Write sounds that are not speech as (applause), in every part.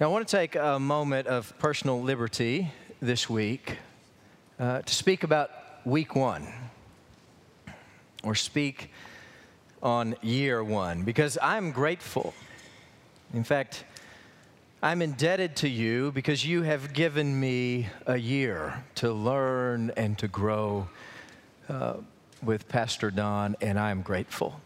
Now, I want to take a moment of personal liberty this week uh, to speak about week one or speak on year one because I'm grateful. In fact, I'm indebted to you because you have given me a year to learn and to grow uh, with Pastor Don, and I'm grateful.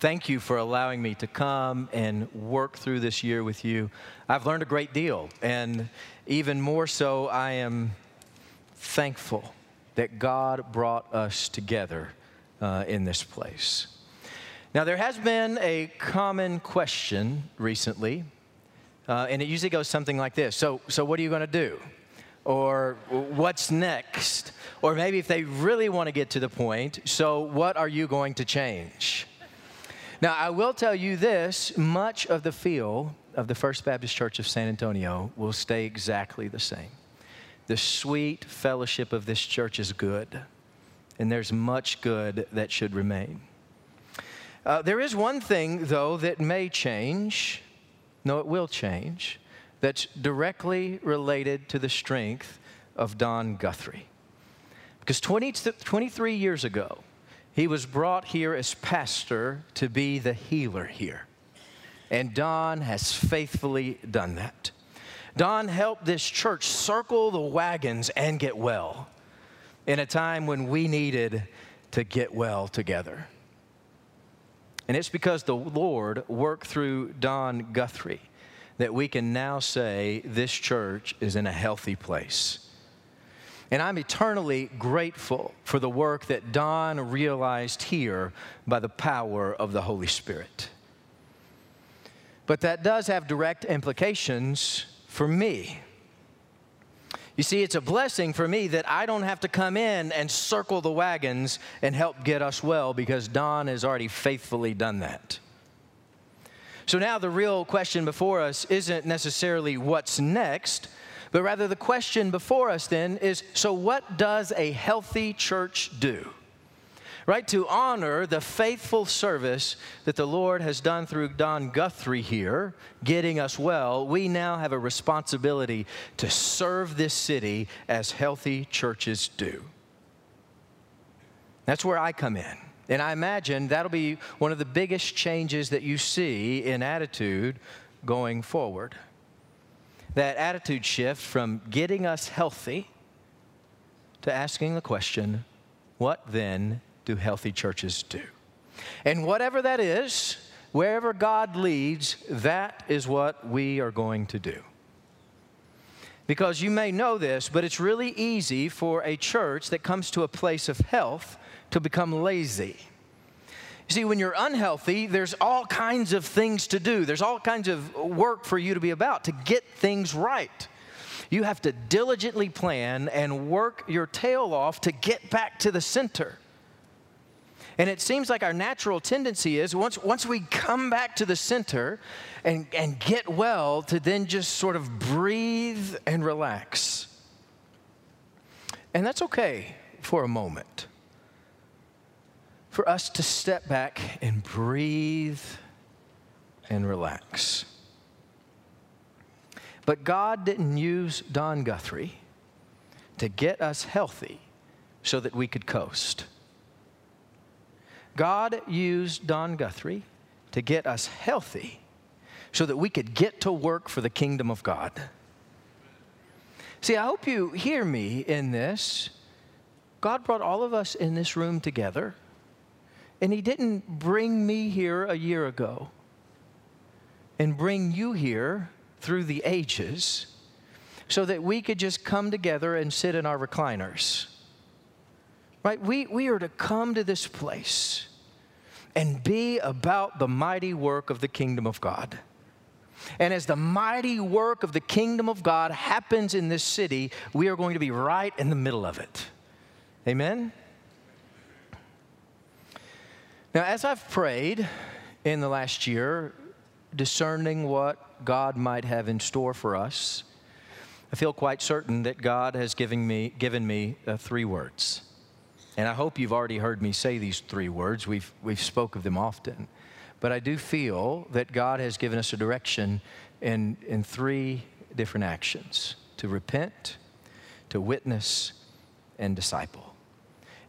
Thank you for allowing me to come and work through this year with you. I've learned a great deal, and even more so, I am thankful that God brought us together uh, in this place. Now, there has been a common question recently, uh, and it usually goes something like this So, so what are you going to do? Or what's next? Or maybe if they really want to get to the point, so what are you going to change? Now, I will tell you this much of the feel of the First Baptist Church of San Antonio will stay exactly the same. The sweet fellowship of this church is good, and there's much good that should remain. Uh, there is one thing, though, that may change. No, it will change. That's directly related to the strength of Don Guthrie. Because 20, 23 years ago, he was brought here as pastor to be the healer here. And Don has faithfully done that. Don helped this church circle the wagons and get well in a time when we needed to get well together. And it's because the Lord worked through Don Guthrie that we can now say this church is in a healthy place. And I'm eternally grateful for the work that Don realized here by the power of the Holy Spirit. But that does have direct implications for me. You see, it's a blessing for me that I don't have to come in and circle the wagons and help get us well because Don has already faithfully done that. So now the real question before us isn't necessarily what's next, but rather, the question before us then is so, what does a healthy church do? Right? To honor the faithful service that the Lord has done through Don Guthrie here, getting us well, we now have a responsibility to serve this city as healthy churches do. That's where I come in. And I imagine that'll be one of the biggest changes that you see in attitude going forward that attitude shift from getting us healthy to asking the question, what then do healthy churches do? And whatever that is, wherever God leads, that is what we are going to do. Because you may know this, but it's really easy for a church that comes to a place of health to become lazy. You see, when you're unhealthy, there's all kinds of things to do. There's all kinds of work for you to be about to get things right. You have to diligently plan and work your tail off to get back to the center. And it seems like our natural tendency is once, once we come back to the center and, and get well, to then just sort of breathe and relax. And that's okay for a moment for us to step back and breathe and relax. But God didn't use Don Guthrie to get us healthy so that we could coast. God used Don Guthrie to get us healthy so that we could get to work for the kingdom of God. See, I hope you hear me in this. God brought all of us in this room together and He didn't bring me here a year ago and bring you here through the ages so that we could just come together and sit in our recliners. Right? We, we are to come to this place and be about the mighty work of the kingdom of God. And as the mighty work of the kingdom of God happens in this city, we are going to be right in the middle of it. Amen? Now, as I've prayed in the last year, discerning what God might have in store for us, I feel quite certain that God has given me, given me uh, three words. And I hope you've already heard me say these three words. We've, we've spoke of them often. But I do feel that God has given us a direction in, in three different actions to repent, to witness, and disciple.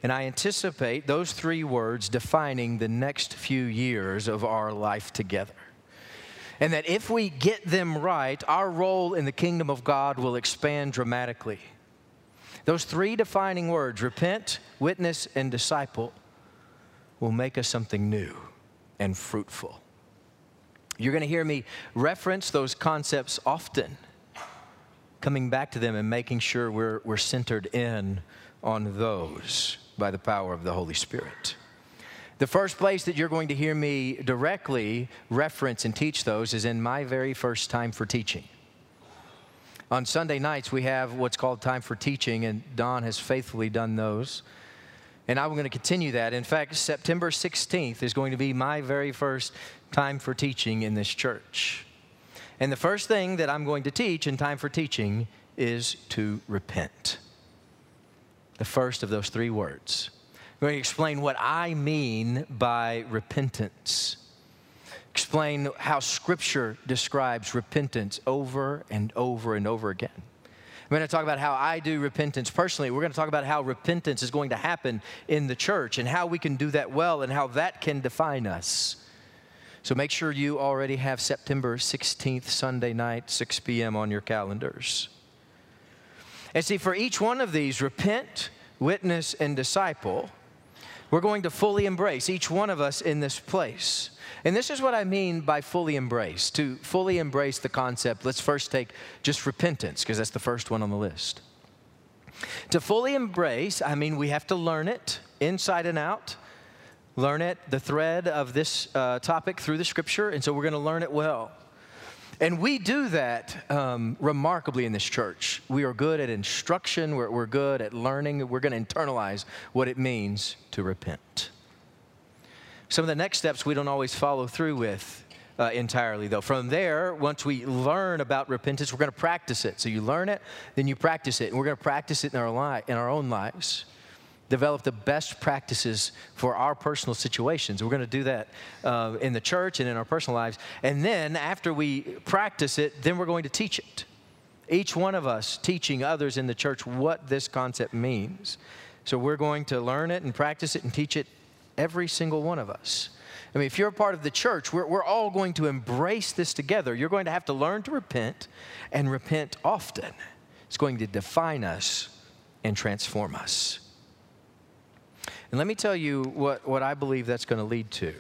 And I anticipate those three words defining the next few years of our life together. And that if we get them right, our role in the kingdom of God will expand dramatically. Those three defining words repent, witness, and disciple will make us something new and fruitful. You're going to hear me reference those concepts often, coming back to them and making sure we're, we're centered in on those by the power of the Holy Spirit. The first place that you're going to hear me directly reference and teach those is in my very first time for teaching. On Sunday nights, we have what's called time for teaching, and Don has faithfully done those. And I'm going to continue that. In fact, September 16th is going to be my very first time for teaching in this church. And the first thing that I'm going to teach in time for teaching is to repent. The first of those three words. I'm going to explain what I mean by repentance. Explain how Scripture describes repentance over and over and over again. I'm going to talk about how I do repentance personally. We're going to talk about how repentance is going to happen in the church and how we can do that well and how that can define us. So make sure you already have September 16th, Sunday night, 6 p.m. on your calendars. And see, for each one of these, repent, witness, and disciple, we're going to fully embrace each one of us in this place. And this is what I mean by fully embrace. To fully embrace the concept, let's first take just repentance, because that's the first one on the list. To fully embrace, I mean we have to learn it inside and out, learn it, the thread of this uh, topic through the scripture, and so we're going to learn it well. And we do that um, remarkably in this church. We are good at instruction, we're, we're good at learning, we're going to internalize what it means to repent. Some of the next steps we don't always follow through with uh, entirely, though. From there, once we learn about repentance, we're going to practice it. So you learn it, then you practice it, and we're going to practice it in our li- in our own lives. Develop the best practices for our personal situations. We're going to do that uh, in the church and in our personal lives. And then, after we practice it, then we're going to teach it. Each one of us teaching others in the church what this concept means. So we're going to learn it and practice it and teach it every single one of us. I mean, if you're a part of the church, we're, we're all going to embrace this together. You're going to have to learn to repent and repent often. It's going to define us and transform us. And let me tell you what, what I believe that's going to lead to.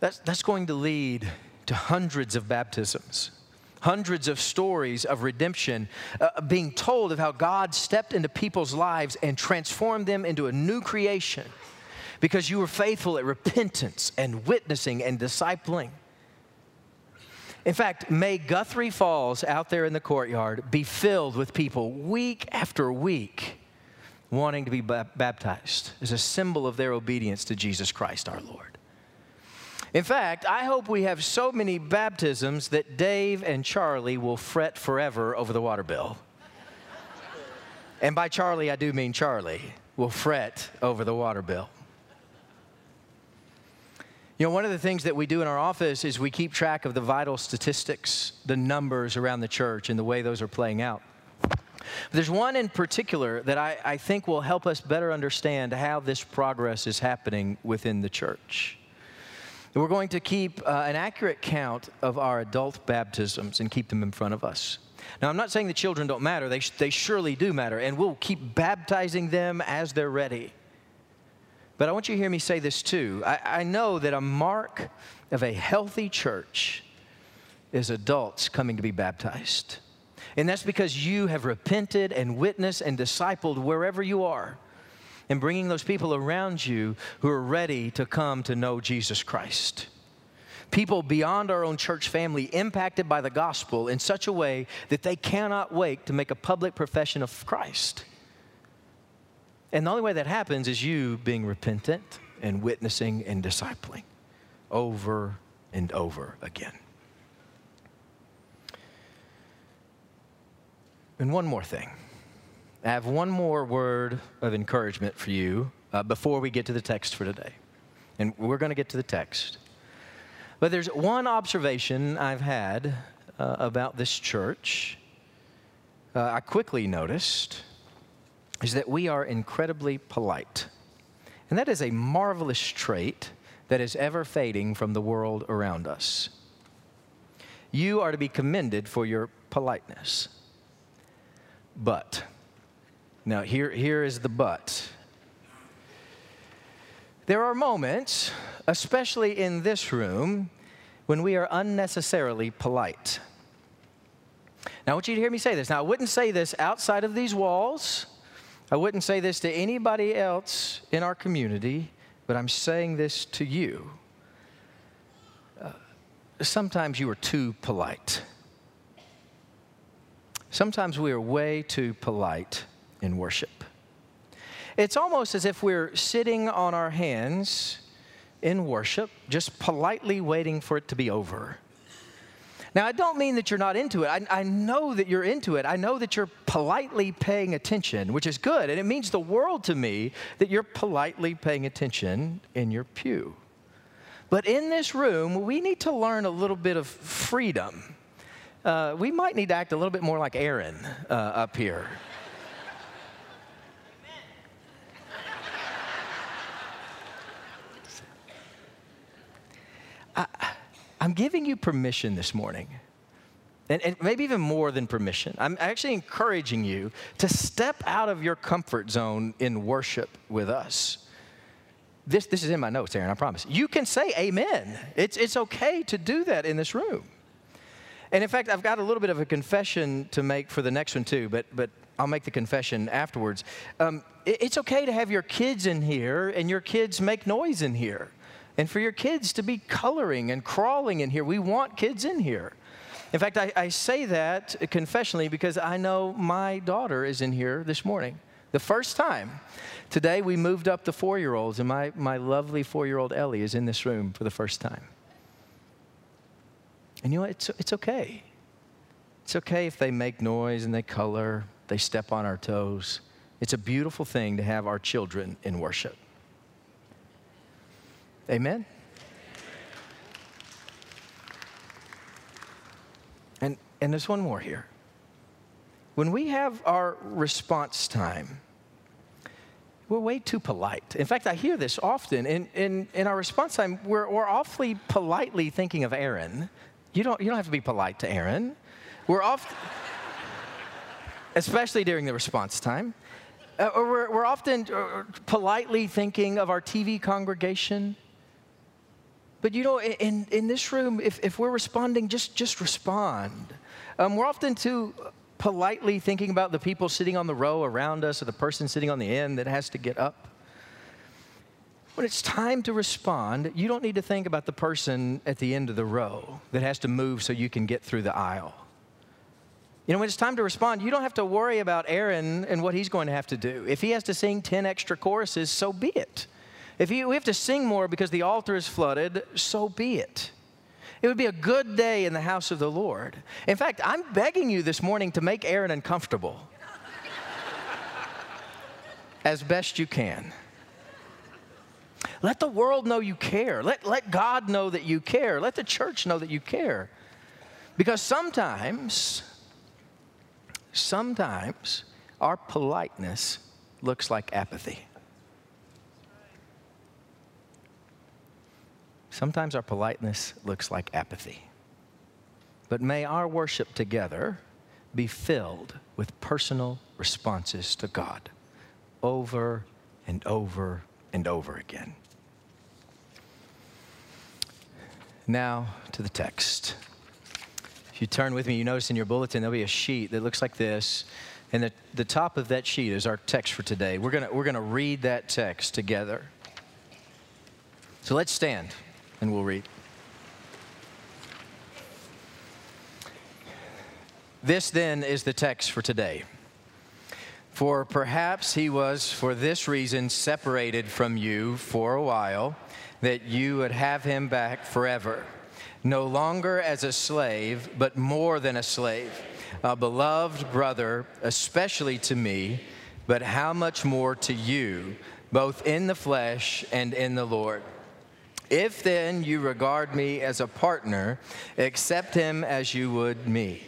That's, that's going to lead to hundreds of baptisms, hundreds of stories of redemption, uh, being told of how God stepped into people's lives and transformed them into a new creation because you were faithful at repentance and witnessing and discipling. In fact, may Guthrie Falls out there in the courtyard be filled with people week after week wanting to be baptized is a symbol of their obedience to Jesus Christ our Lord. In fact, I hope we have so many baptisms that Dave and Charlie will fret forever over the water bill. and by Charlie, I do mean Charlie will fret over the water bill. You know, one of the things that we do in our office is we keep track of the vital statistics, the numbers around the church, and the way those are playing out. But there's one in particular that I, I think will help us better understand how this progress is happening within the church. We're going to keep uh, an accurate count of our adult baptisms and keep them in front of us. Now, I'm not saying the children don't matter, they, they surely do matter, and we'll keep baptizing them as they're ready. But I want you to hear me say this too. I, I know that a mark of a healthy church is adults coming to be baptized. And that's because you have repented and witnessed and discipled wherever you are and bringing those people around you who are ready to come to know Jesus Christ. People beyond our own church family impacted by the gospel in such a way that they cannot wait to make a public profession of Christ. And the only way that happens is you being repentant and witnessing and discipling over and over again. And one more thing. I have one more word of encouragement for you uh, before we get to the text for today. And we're going to get to the text. But there's one observation I've had uh, about this church, uh, I quickly noticed, is that we are incredibly polite. And that is a marvelous trait that is ever fading from the world around us. You are to be commended for your politeness. But, now here, here is the but. There are moments, especially in this room, when we are unnecessarily polite. Now, I want you to hear me say this. Now, I wouldn't say this outside of these walls. I wouldn't say this to anybody else in our community, but I'm saying this to you. Uh, sometimes you are too polite. Sometimes we are way too polite in worship. It's almost as if we're sitting on our hands in worship, just politely waiting for it to be over. Now, I don't mean that you're not into it. I, I, know that you're into it. I know that you're politely paying attention, which is good. And it means the world to me that you're politely paying attention in your pew. But in this room, we need to learn a little bit of freedom. Uh, we might need to act a little bit more like Aaron uh, up here. I, am giving you permission this morning, and, and maybe even more than permission. I'm actually encouraging you to step out of your comfort zone in worship with us. This, this is in my notes, Aaron, I promise. You can say amen. It's, it's okay to do that in this room. And in fact, I've got a little bit of a confession to make for the next one, too, but, but I'll make the confession afterwards. Um, it, it's okay to have your kids in here and your kids make noise in here and for your kids to be coloring and crawling in here. We want kids in here. In fact, I, I, say that confessionally because I know my daughter is in here this morning. The first time. Today we moved up the four year olds, and my, my lovely four year old Ellie is in this room for the first time. And you know what? It's, it's okay. It's okay if they make noise and they color, they step on our toes. It's a beautiful thing to have our children in worship. Amen? And, and there's one more here. When we have our response time, we're way too polite. In fact, I hear this often. In, in, in our response time, we're, we're awfully politely thinking of Aaron. You don't, you don't have to be polite to Aaron. We're often, especially during the response time. Uh, we're, we're often uh, politely thinking of our TV congregation but you know, in, in this room, if, if we're responding, just, just respond. Um, we're often too politely thinking about the people sitting on the row around us or the person sitting on the end that has to get up. When it's time to respond, you don't need to think about the person at the end of the row that has to move so you can get through the aisle. You know, when it's time to respond, you don't have to worry about Aaron and what he's going to have to do. If he has to sing 10 extra choruses, so be it. If we have to sing more because the altar is flooded, so be it. It would be a good day in the house of the Lord. In fact, I'm begging you this morning to make Aaron uncomfortable (laughs) as best you can. Let the world know you care. Let, let God know that you care. Let the church know that you care. Because sometimes, sometimes our politeness looks like apathy. Sometimes our politeness looks like apathy. But may our worship together be filled with personal responses to God over and over and over again. Now to the text. If you turn with me, you notice in your bulletin there'll be a sheet that looks like this. And the, the top of that sheet is our text for today. We're going we're going to read that text together. So let's stand and we'll read. This then is the text for today. For perhaps he was for this reason separated from you for a while, that you would have him back forever, no longer as a slave, but more than a slave, a beloved brother, especially to me, but how much more to you, both in the flesh and in the Lord. If then you regard me as a partner, accept him as you would me.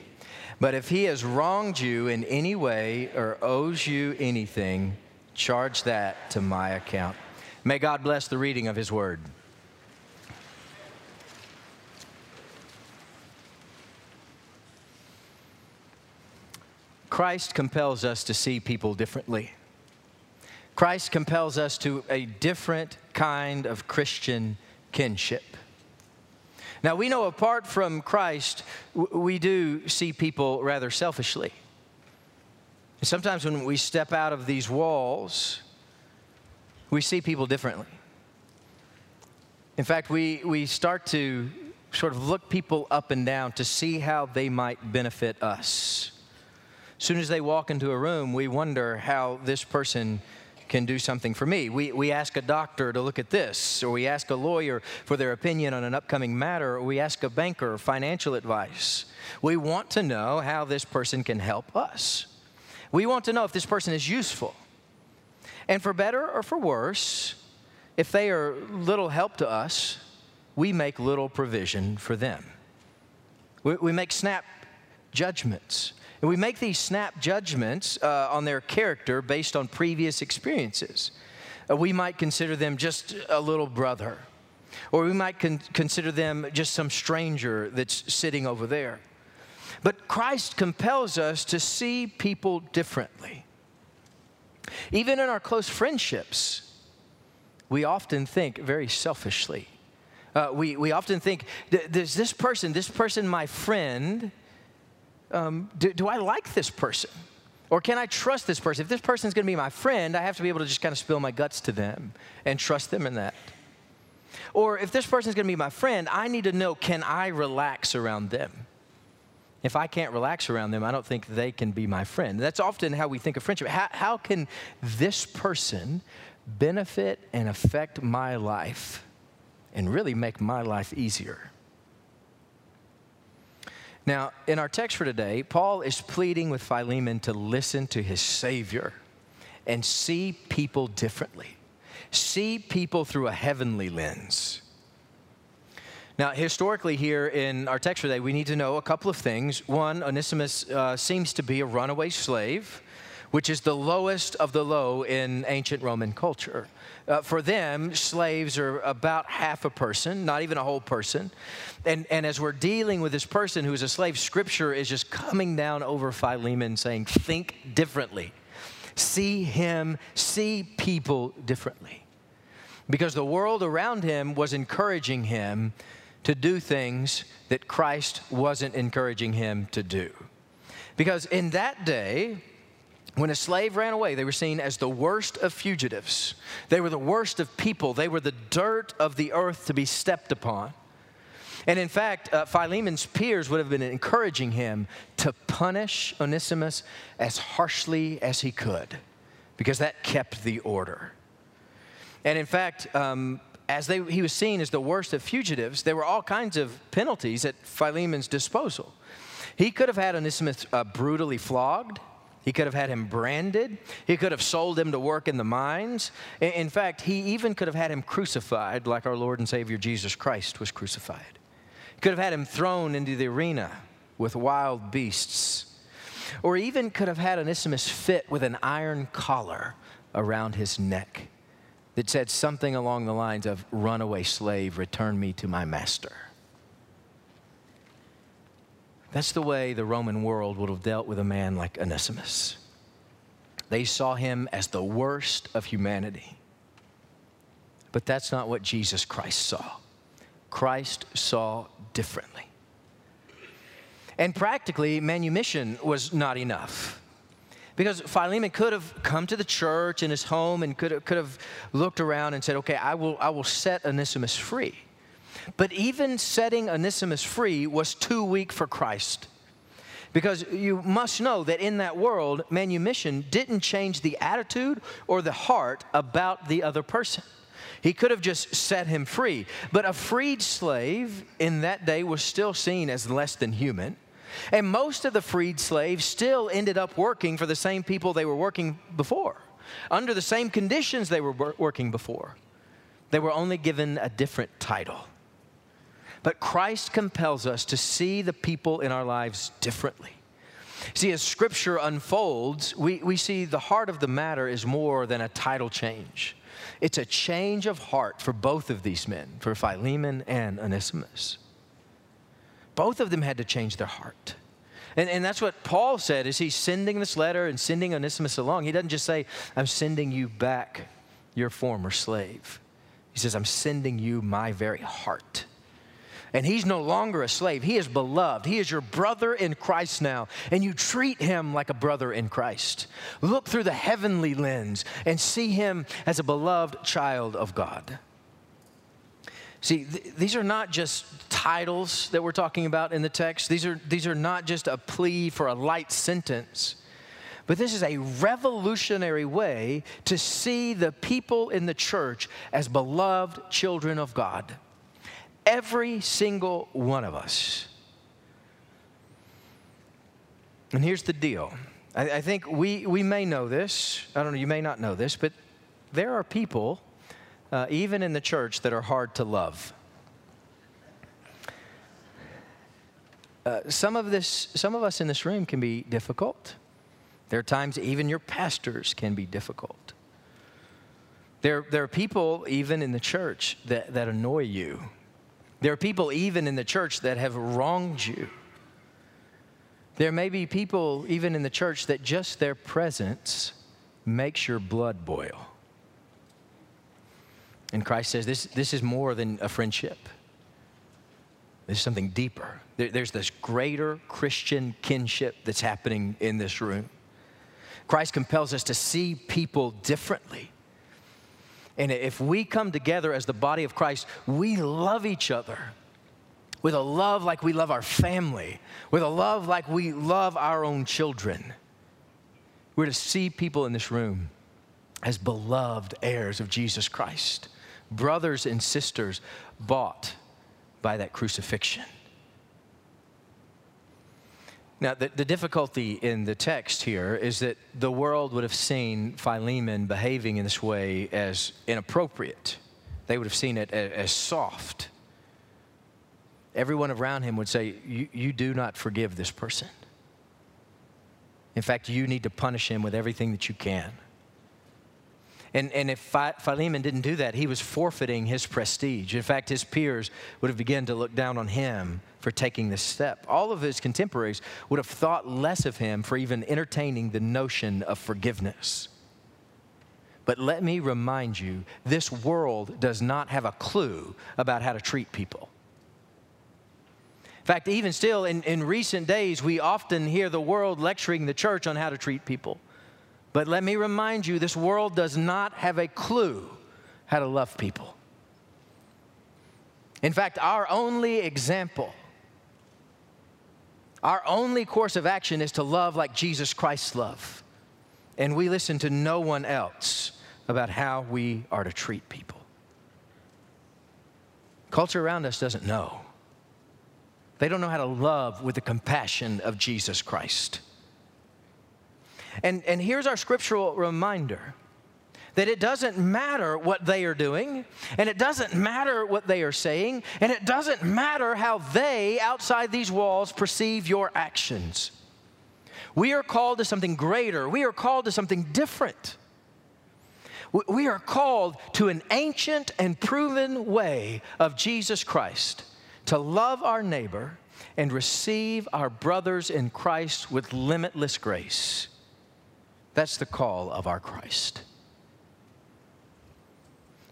But if he has wronged you in any way or owes you anything, charge that to my account. May God bless the reading of his word. Christ compels us to see people differently. Christ compels us to a different kind of Christian kinship. Now, we know apart from Christ, we do see people rather selfishly. Sometimes when we step out of these walls, we see people differently. In fact, we, we start to sort of look people up and down to see how they might benefit us. As soon as they walk into a room, we wonder how this person can do something for me. We, we ask a doctor to look at this, or we ask a lawyer for their opinion on an upcoming matter, or we ask a banker for financial advice. We want to know how this person can help us. We want to know if this person is useful. And for better or for worse, if they are little help to us, we make little provision for them. We, we make snap judgments. And we make these snap judgments uh, on their character based on previous experiences. Uh, we might consider them just a little brother, or we might con- consider them just some stranger that's sitting over there. But Christ compels us to see people differently. Even in our close friendships, we often think very selfishly. Uh, we, we often think, does this person, this person, my friend, um, do, do I like this person? Or can I trust this person? If this person is going to be my friend, I have to be able to just kind of spill my guts to them and trust them in that. Or if this person is going to be my friend, I need to know can I relax around them? If I can't relax around them, I don't think they can be my friend. That's often how we think of friendship. How, how can this person benefit and affect my life and really make my life easier? Now, in our text for today, Paul is pleading with Philemon to listen to his Savior and see people differently, see people through a heavenly lens. Now, historically, here in our text today, we need to know a couple of things. One, Onesimus uh, seems to be a runaway slave which is the lowest of the low in ancient Roman culture. Uh, for them, slaves are about half a person, not even a whole person. And, and as we're dealing with this person who is a slave, scripture is just coming down over Philemon saying, Think differently. See him, see people differently. Because the world around him was encouraging him to do things that Christ wasn't encouraging him to do. Because in that day, when a slave ran away, they were seen as the worst of fugitives. They were the worst of people. They were the dirt of the earth to be stepped upon. And in fact, uh, Philemon's peers would have been encouraging him to punish Onesimus as harshly as he could, because that kept the order. And in fact, um, as they, he was seen as the worst of fugitives, there were all kinds of penalties at Philemon's disposal. He could have had Onesimus uh, brutally flogged. He could have had him branded. He could have sold him to work in the mines. In fact, he even could have had him crucified like our Lord and Savior Jesus Christ was crucified. He could have had him thrown into the arena with wild beasts. Or even could have had Onesimus fit with an iron collar around his neck that said something along the lines of, Runaway slave, return me to my master. That's the way the Roman world would have dealt with a man like Onesimus. They saw him as the worst of humanity. But that's not what Jesus Christ saw. Christ saw differently. And practically, manumission was not enough. Because Philemon could have come to the church in his home and could have, could have looked around and said, okay, I will, I will set Onesimus free. But even setting Onesimus free was too weak for Christ. Because you must know that in that world, manumission didn't change the attitude or the heart about the other person. He could have just set him free. But a freed slave in that day was still seen as less than human. And most of the freed slaves still ended up working for the same people they were working before, under the same conditions they were working before. They were only given a different title. But Christ compels us to see the people in our lives differently. See, as scripture unfolds, we, we see the heart of the matter is more than a title change. It's a change of heart for both of these men, for Philemon and Onesimus. Both of them had to change their heart. And, and that's what Paul said as he's sending this letter and sending Onesimus along. He doesn't just say, I'm sending you back your former slave. He says, I'm sending you my very heart. And he's no longer a slave. He is beloved. He is your brother in Christ now. And you treat him like a brother in Christ. Look through the heavenly lens and see him as a beloved child of God. See, th- these are not just titles that we're talking about in the text, these are, these are not just a plea for a light sentence. But this is a revolutionary way to see the people in the church as beloved children of God. Every single one of us. And here's the deal I, I, think we, we may know this. I don't know, you may not know this, but there are people, uh, even in the church, that are hard to love. Uh, some of this, some of us in this room can be difficult. There are times even your pastors can be difficult. There, there are people even in the church that, that annoy you. There are people even in the church that have wronged you. There may be people even in the church that just their presence makes your blood boil. And Christ says this, this is more than a friendship. This is something deeper. There, there's this greater Christian kinship that's happening in this room. Christ compels us to see people differently. And if we come together as the body of Christ, we love each other with a love like we love our family, with a love like we love our own children. We're to see people in this room as beloved heirs of Jesus Christ, brothers and sisters bought by that crucifixion. Now, the, the, difficulty in the text here is that the world would have seen Philemon behaving in this way as inappropriate. They would have seen it as, as soft. Everyone around him would say, you, you do not forgive this person. In fact, you need to punish him with everything that you can. And, and if Philemon didn't do that, he was forfeiting his prestige. In fact, his peers would have begun to look down on him for taking this step. All of his contemporaries would have thought less of him for even entertaining the notion of forgiveness. But let me remind you this world does not have a clue about how to treat people. In fact, even still, in, in recent days, we often hear the world lecturing the church on how to treat people. But let me remind you this world does not have a clue how to love people. In fact, our only example, our only course of action is to love like Jesus Christ loved. And we listen to no one else about how we are to treat people. Culture around us doesn't know. They don't know how to love with the compassion of Jesus Christ. And, and here's our scriptural reminder that it doesn't matter what they are doing, and it doesn't matter what they are saying, and it doesn't matter how they, outside these walls, perceive your actions. We are called to something greater, we are called to something different. We are called to an ancient and proven way of Jesus Christ to love our neighbor and receive our brothers in Christ with limitless grace. That's the call of our Christ.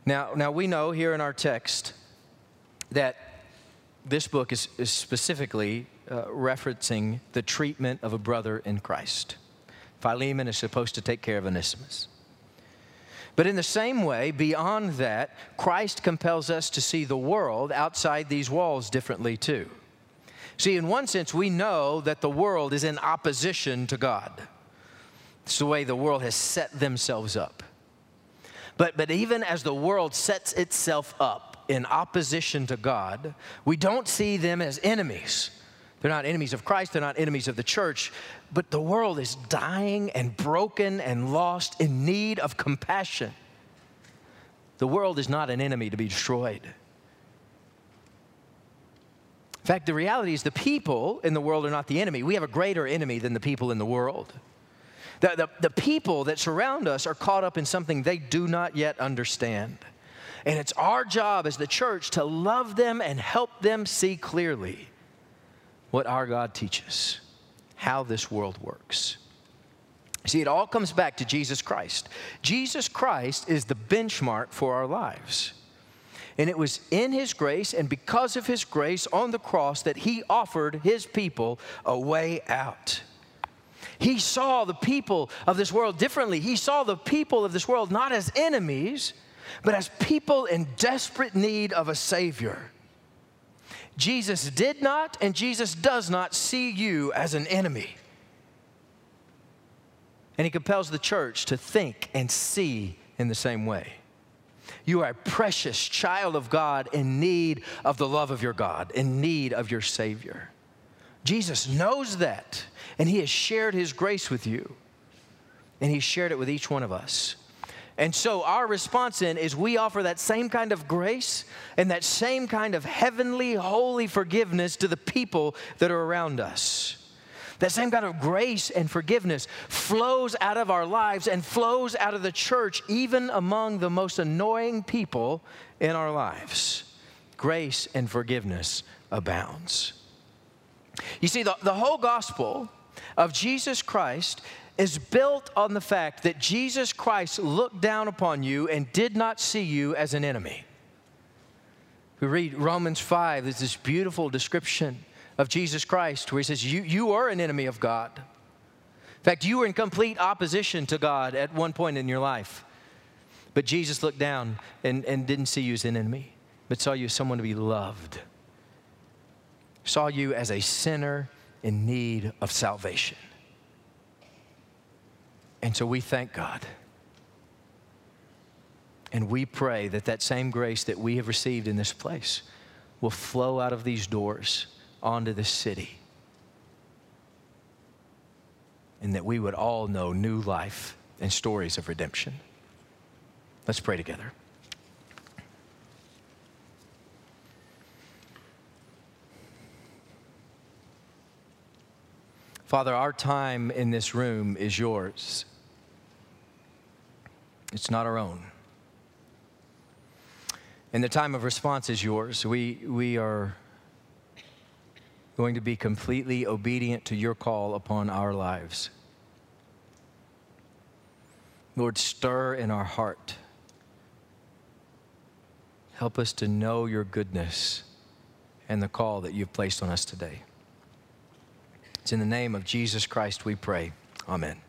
Now, now we know here in our text that this book is, is specifically uh, referencing the treatment of a brother in Christ. Philemon is supposed to take care of Onesimus. But in the same way, beyond that, Christ compels us to see the world outside these walls differently too. See, in one sense, we know that the world is in opposition to God. It's the way the world has set themselves up. But, but even as the world sets itself up in opposition to God, we don't see them as enemies. They're not enemies of Christ, they're not enemies of the church, but the world is dying and broken and lost in need of compassion. The world is not an enemy to be destroyed. In fact, the reality is the people in the world are not the enemy. We have a greater enemy than the people in the world. The, the, the people that surround us are caught up in something they do not yet understand. And it's our job as the church to love them and help them see clearly what our God teaches, how this world works. See, it all comes back to Jesus Christ. Jesus Christ is the benchmark for our lives. And it was in His grace and because of His grace on the cross that He offered His people a way out. He saw the people of this world differently. He saw the people of this world not as enemies, but as people in desperate need of a Savior. Jesus did not and Jesus does not see you as an enemy. And he compels the church to think and see in the same way. You are a precious child of God in need of the love of your God, in need of your Savior. Jesus knows that, and he has shared his grace with you, and he shared it with each one of us. And so our response then is we offer that same kind of grace and that same kind of heavenly, holy forgiveness to the people that are around us. That same kind of grace and forgiveness flows out of our lives and flows out of the church, even among the most annoying people in our lives. Grace and forgiveness abounds. You see, the, the whole gospel of Jesus Christ is built on the fact that Jesus Christ looked down upon you and did not see you as an enemy. We read Romans 5, there's this beautiful description of Jesus Christ where he says, You, you are an enemy of God. In fact, you were in complete opposition to God at one point in your life. But Jesus looked down and, and didn't see you as an enemy, but saw you as someone to be loved, saw you as a sinner in need of salvation. And so we thank God. And we pray that that same grace that we have received in this place will flow out of these doors onto this city. And that we would all know new life and stories of redemption. Let's pray together. Father, our time in this room is yours. It's not our own. And the time of response is yours. We, we are going to be completely obedient to your call upon our lives. Lord, stir in our heart. Help us to know your goodness and the call that you've placed on us today. It's in the name of Jesus Christ we pray. Amen.